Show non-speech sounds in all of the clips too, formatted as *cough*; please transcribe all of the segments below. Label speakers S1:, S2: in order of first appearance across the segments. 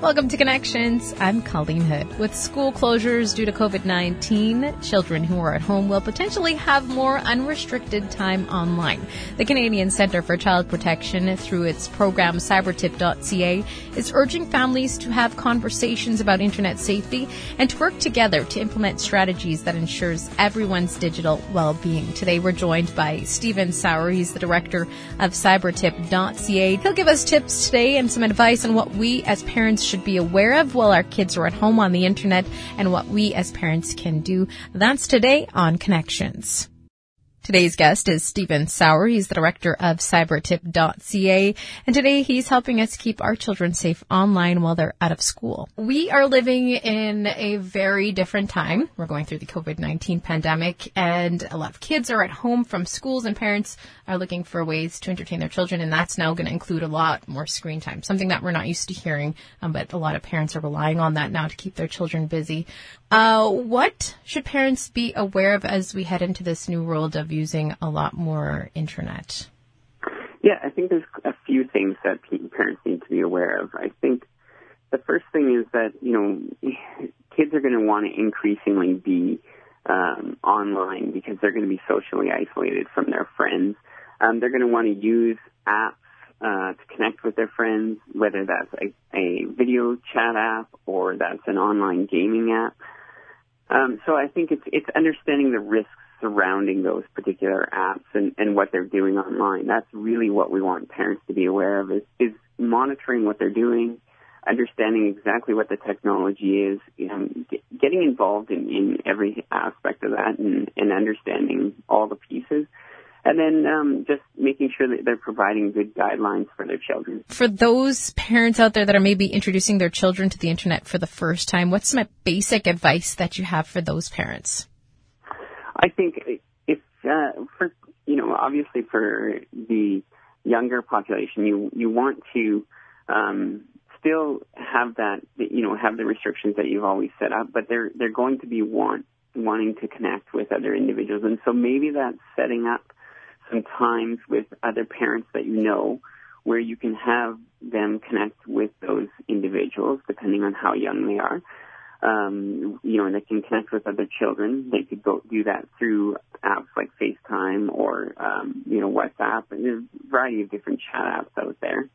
S1: Welcome to Connections. I'm Colleen Hood. With school closures due to COVID 19, children who are at home will potentially have more unrestricted time online. The Canadian Centre for Child Protection, through its program cybertip.ca, is urging families to have conversations about internet safety and to work together to implement strategies that ensures everyone's digital well being. Today we're joined by Stephen Sauer. He's the director of cybertip.ca. He'll give us tips today and some advice on what we as parents should be aware of while our kids are at home on the internet and what we as parents can do. That's today on Connections. Today's guest is Stephen Sauer. He's the director of cybertip.ca. And today he's helping us keep our children safe online while they're out of school. We are living in a very different time. We're going through the COVID-19 pandemic and a lot of kids are at home from schools and parents are looking for ways to entertain their children. And that's now going to include a lot more screen time, something that we're not used to hearing. Um, but a lot of parents are relying on that now to keep their children busy. Uh, what should parents be aware of as we head into this new world of using a lot more internet?
S2: Yeah, I think there's a few things that parents need to be aware of. I think the first thing is that, you know, *sighs* kids are going to want to increasingly be um, online because they're going to be socially isolated from their friends. Um, they're going to want to use apps uh, to connect with their friends, whether that's a, a video chat app or that's an online gaming app. Um, so I think it's it's understanding the risks surrounding those particular apps and, and what they're doing online. That's really what we want parents to be aware of is, is monitoring what they're doing, understanding exactly what the technology is, and getting involved in, in every aspect of that and, and understanding all the pieces. And then um, just making sure that they're providing good guidelines for their children.
S1: For those parents out there that are maybe introducing their children to the internet for the first time, what's some basic advice that you have for those parents?
S2: I think if uh, for you know obviously for the younger population, you you want to um, still have that you know have the restrictions that you've always set up, but they're they're going to be want wanting to connect with other individuals, and so maybe that's setting up some times with other parents that you know where you can have them connect with those individuals depending on how young they are. Um, you know, and they can connect with other children. They could go do that through apps like FaceTime or, um, you know, WhatsApp. And there's a variety of different chat apps out there.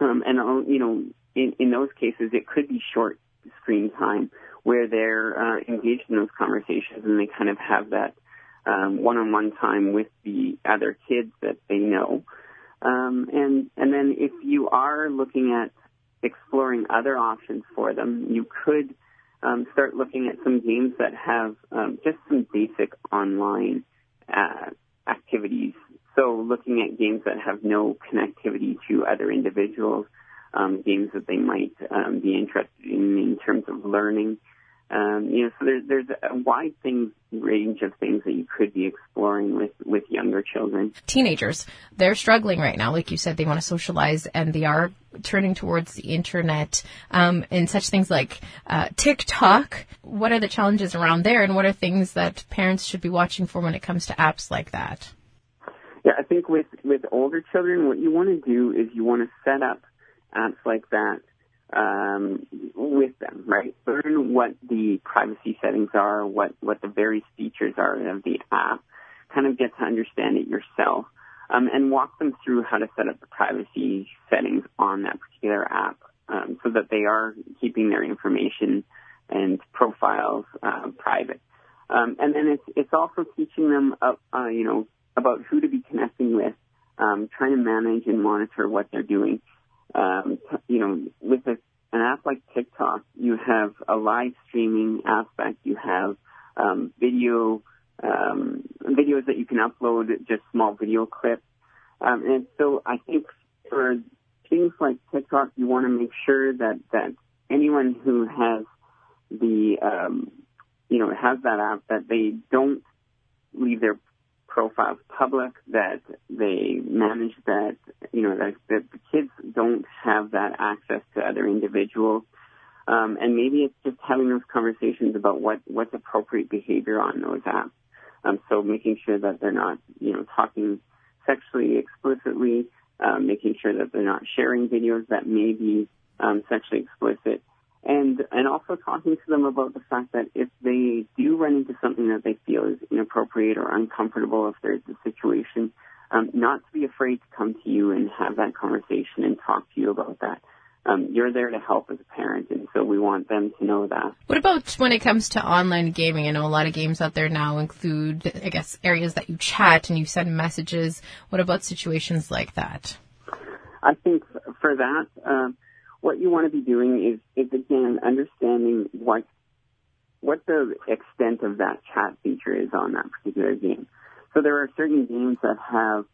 S2: Um, and, uh, you know, in, in those cases, it could be short screen time where they're uh, engaged in those conversations and they kind of have that um, one-on-one time with the other kids that they know. Um, and and then if you are looking at exploring other options for them, you could um, start looking at some games that have um, just some basic online uh, activities. So looking at games that have no connectivity to other individuals, um, games that they might um, be interested in in terms of learning. Um, you know, so there's there's a wide thing range of things that you could be exploring with with younger children.
S1: Teenagers, they're struggling right now. Like you said, they want to socialize and they are turning towards the internet um, and such things like uh, TikTok. What are the challenges around there, and what are things that parents should be watching for when it comes to apps like that?
S2: Yeah, I think with with older children, what you want to do is you want to set up apps like that um, with them, right? Learn what the privacy settings are, what, what the various features are of the app, kind of get to understand it yourself, um, and walk them through how to set up the privacy settings on that particular app um, so that they are keeping their information and profiles uh, private. Um, and then it's, it's also teaching them, uh, uh, you know, about who to be connecting with, um, trying to manage and monitor what they're doing um, you know, with a, an app like TikTok, you have a live streaming aspect. You have um, video um, videos that you can upload, just small video clips. Um, and so I think for things like TikTok, you want to make sure that that anyone who has the um, you know has that app that they don't leave their profiles public, that they manage that, you know, that, that the kids don't have that access to other individuals. Um, and maybe it's just having those conversations about what, what's appropriate behavior on those apps. Um, so making sure that they're not, you know, talking sexually explicitly, um, making sure that they're not sharing videos that may be um, sexually explicit also talking to them about the fact that if they do run into something that they feel is inappropriate or uncomfortable, if there's a situation, um, not to be afraid to come to you and have that conversation and talk to you about that. Um, you're there to help as a parent, and so we want them to know that.
S1: What about when it comes to online gaming? I know a lot of games out there now include, I guess, areas that you chat and you send messages. What about situations like that?
S2: I think for that, um, what you want to be doing is, is again understanding what what the extent of that chat feature is on that particular game. So there are certain games that have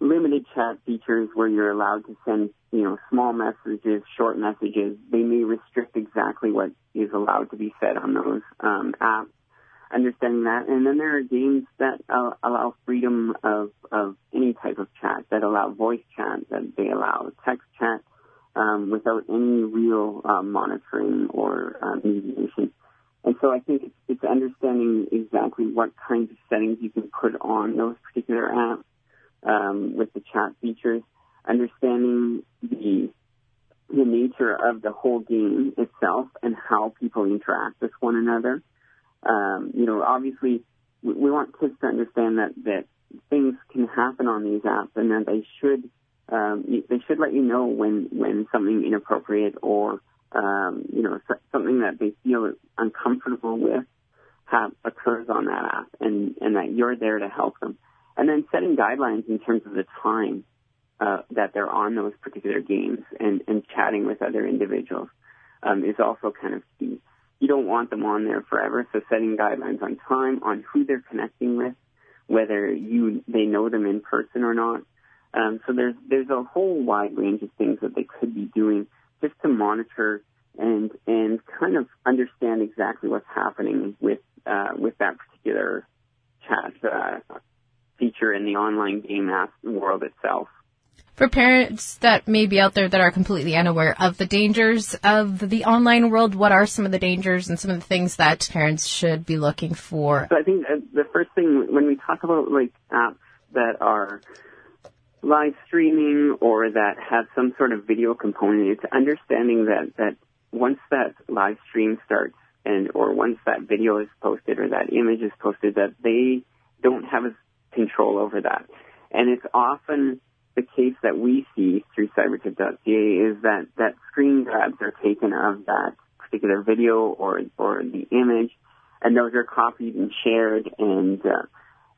S2: limited chat features where you're allowed to send, you know, small messages, short messages. They may restrict exactly what is allowed to be said on those um, apps. Understanding that, and then there are games that uh, allow freedom of of any type of chat, that allow voice chat, that they allow text chat um, without any real uh, monitoring or uh, mediation. And so I think it's, it's understanding exactly what kinds of settings you can put on those particular apps um, with the chat features, understanding the the nature of the whole game itself and how people interact with one another. Um, you know, obviously, we, we want kids to understand that that things can happen on these apps and that they should um, they should let you know when when something inappropriate or um, you know something that they feel uncomfortable with have, occurs on that app, and and that you're there to help them, and then setting guidelines in terms of the time uh, that they're on those particular games, and and chatting with other individuals um, is also kind of key. You don't want them on there forever, so setting guidelines on time, on who they're connecting with, whether you they know them in person or not, um, so there's there's a whole wide range of things that they could be doing just to monitor and and kind of understand exactly what's happening with uh, with that particular chat uh, feature in the online game app world itself.
S1: For parents that may be out there that are completely unaware of the dangers of the online world, what are some of the dangers and some of the things that parents should be looking for?
S2: So I think uh, the first thing when we talk about like apps that are live streaming or that have some sort of video component, it's understanding that, that once that live stream starts and or once that video is posted or that image is posted, that they don't have control over that. And it's often the case that we see through cybertip.ca is that, that screen grabs are taken of that particular video or, or the image, and those are copied and shared and, uh,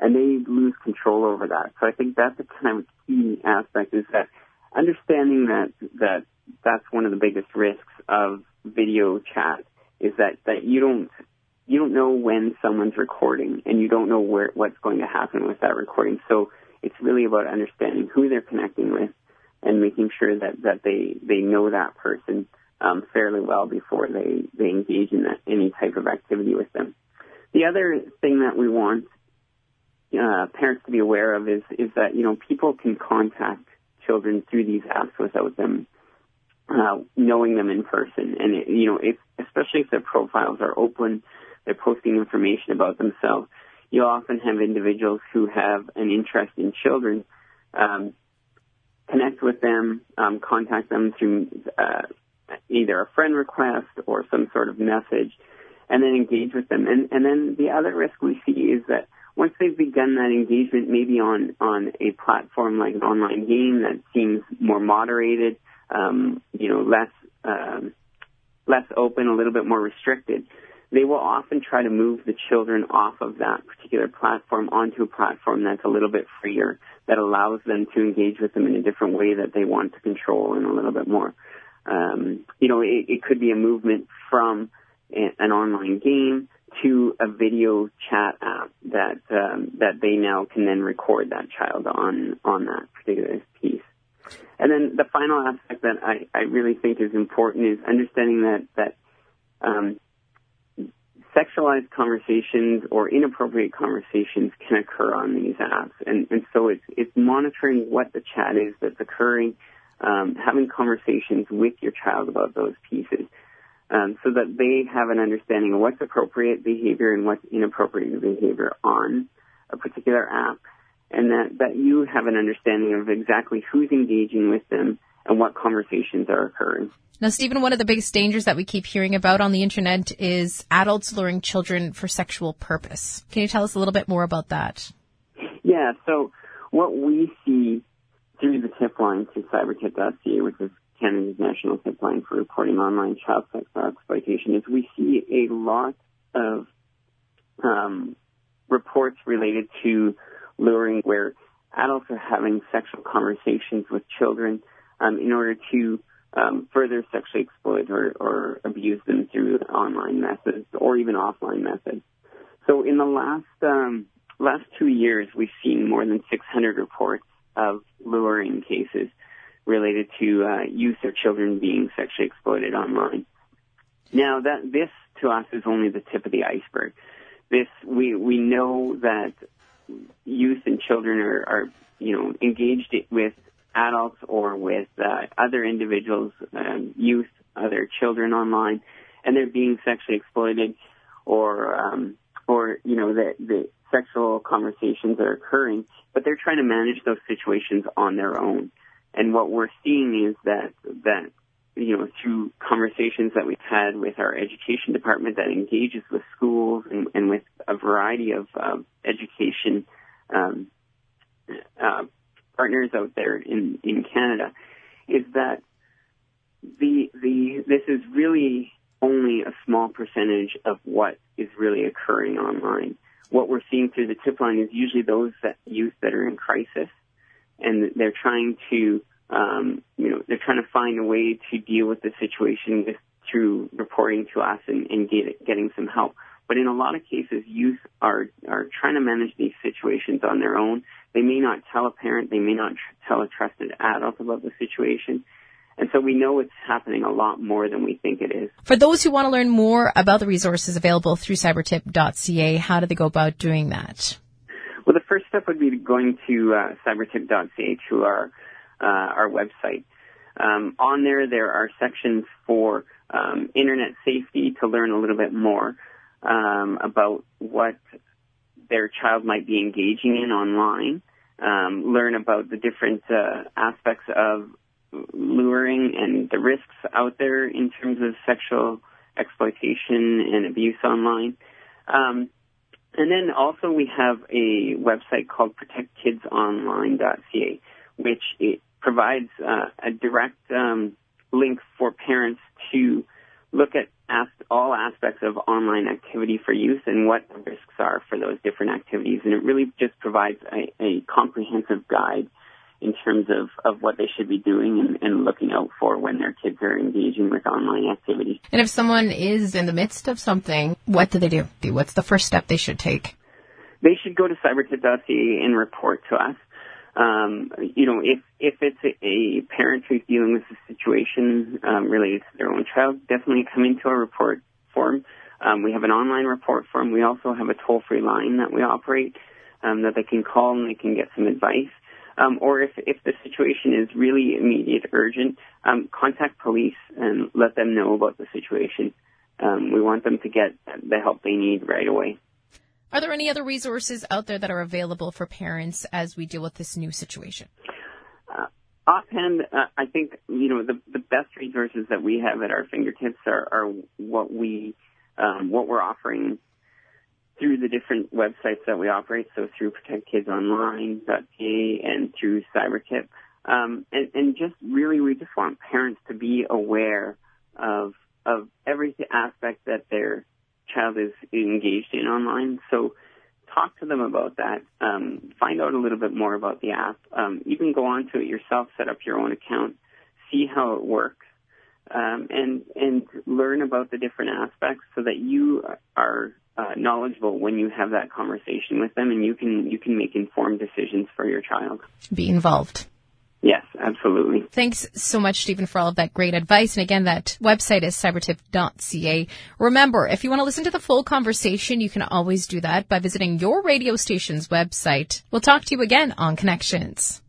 S2: and they lose control over that. So I think that's a kind of key aspect is that understanding that that that's one of the biggest risks of video chat is that that you don't you don't know when someone's recording and you don't know where what's going to happen with that recording. So it's really about understanding who they're connecting with and making sure that that they they know that person um, fairly well before they they engage in that, any type of activity with them. The other thing that we want uh, parents to be aware of is is that you know people can contact children through these apps without them uh, knowing them in person, and it, you know if especially if their profiles are open, they're posting information about themselves. You often have individuals who have an interest in children. Um, connect with them, um, contact them through uh, either a friend request or some sort of message, and then engage with them. And, and then the other risk we see is that once they've begun that engagement, maybe on on a platform like an online game that seems more moderated, um, you know, less um, less open, a little bit more restricted, they will often try to move the children off of that particular platform onto a platform that's a little bit freer, that allows them to engage with them in a different way that they want to control and a little bit more. Um, you know, it, it could be a movement from an online game to a video chat app that um, that they now can then record that child on on that particular piece. And then the final aspect that I, I really think is important is understanding that that um, sexualized conversations or inappropriate conversations can occur on these apps, and and so it's it's monitoring what the chat is that's occurring, um, having conversations with your child about those pieces um, so that they have an understanding of what's appropriate behavior and what's inappropriate behavior on a particular app, and that, that you have an understanding of exactly who's engaging with them and what conversations are occurring.
S1: Now, Stephen, one of the biggest dangers that we keep hearing about on the internet is adults luring children for sexual purpose. Can you tell us a little bit more about that?
S2: Yeah, so what we see through the tip line to cybertip.ca, which is Canada's national tip line for reporting online child sex exploitation, is we see a lot of um, reports related to luring where adults are having sexual conversations with children um, in order to um, further sexually exploit or, or abuse them through online methods or even offline methods. So in the last um, last two years, we've seen more than 600 reports of luring cases related to uh, youth or children being sexually exploited online. Now that this to us is only the tip of the iceberg. This we we know that youth and children are, are you know engaged with adults or with uh, other individuals, um, youth, other children online, and they're being sexually exploited, or um, or you know the the sexual conversations are occurring, but they're trying to manage those situations on their own. And what we're seeing is that that you know through conversations that we've had with our education department that engages with schools and, and with a variety of uh, education um, uh, partners out there in in Canada, is that the the this is really only a small percentage of what is really occurring online. What we're seeing through the tip line is usually those that youth that are in crisis, and they're trying to, um, you know, they're trying to find a way to deal with the situation with, through reporting to us and, and get, getting some help. But in a lot of cases, youth are are trying to manage these situations on their own. They may not tell a parent, they may not tr- tell a trusted adult about the situation, and so we know it's happening a lot more than we think it is.
S1: For those who want to learn more about the resources available through cybertip.ca, how do they go about doing that?
S2: Well, the first step would be going to uh, cybertip.ca to our uh, our website. Um, on there, there are sections for um, internet safety to learn a little bit more um, about what their child might be engaging in online. Um, learn about the different uh, aspects of luring and the risks out there in terms of sexual exploitation and abuse online. Um, and then also we have a website called protectkidsonline.ca, which it provides uh, a direct um, link for parents to look at all aspects of online activity for youth and what the risks are for those different activities. And it really just provides a, a comprehensive guide in terms of, of what they should be doing and, and looking out for when their kids are engaging with online activities.
S1: And if someone is in the midst of something, what do they do? What's the first step they should take?
S2: They should go to cybertip.ca and report to us. Um, you know, if if it's a, a parent who's dealing with a situation um, related to their own child, definitely come into our report form. Um, we have an online report form. We also have a toll-free line that we operate um, that they can call and they can get some advice. Um, or if, if the situation is really immediate, urgent, um, contact police and let them know about the situation. Um, we want them to get the help they need right away.
S1: Are there any other resources out there that are available for parents as we deal with this new situation?
S2: Uh, offhand, uh, I think you know the the best resources that we have at our fingertips are, are what we um, what we're offering through the different websites that we operate, so through protectkidsonline.ca and through CyberTip. Um, and, and just really, we just want parents to be aware of of every aspect that their child is engaged in online. So talk to them about that. Um, find out a little bit more about the app. Um, can go onto it yourself, set up your own account, see how it works, um, and and learn about the different aspects so that you are uh, knowledgeable when you have that conversation with them, and you can you can make informed decisions for your child.
S1: Be involved.
S2: Yes, absolutely.
S1: Thanks so much, Stephen, for all of that great advice. And again, that website is cybertip.ca. Remember, if you want to listen to the full conversation, you can always do that by visiting your radio station's website. We'll talk to you again on Connections.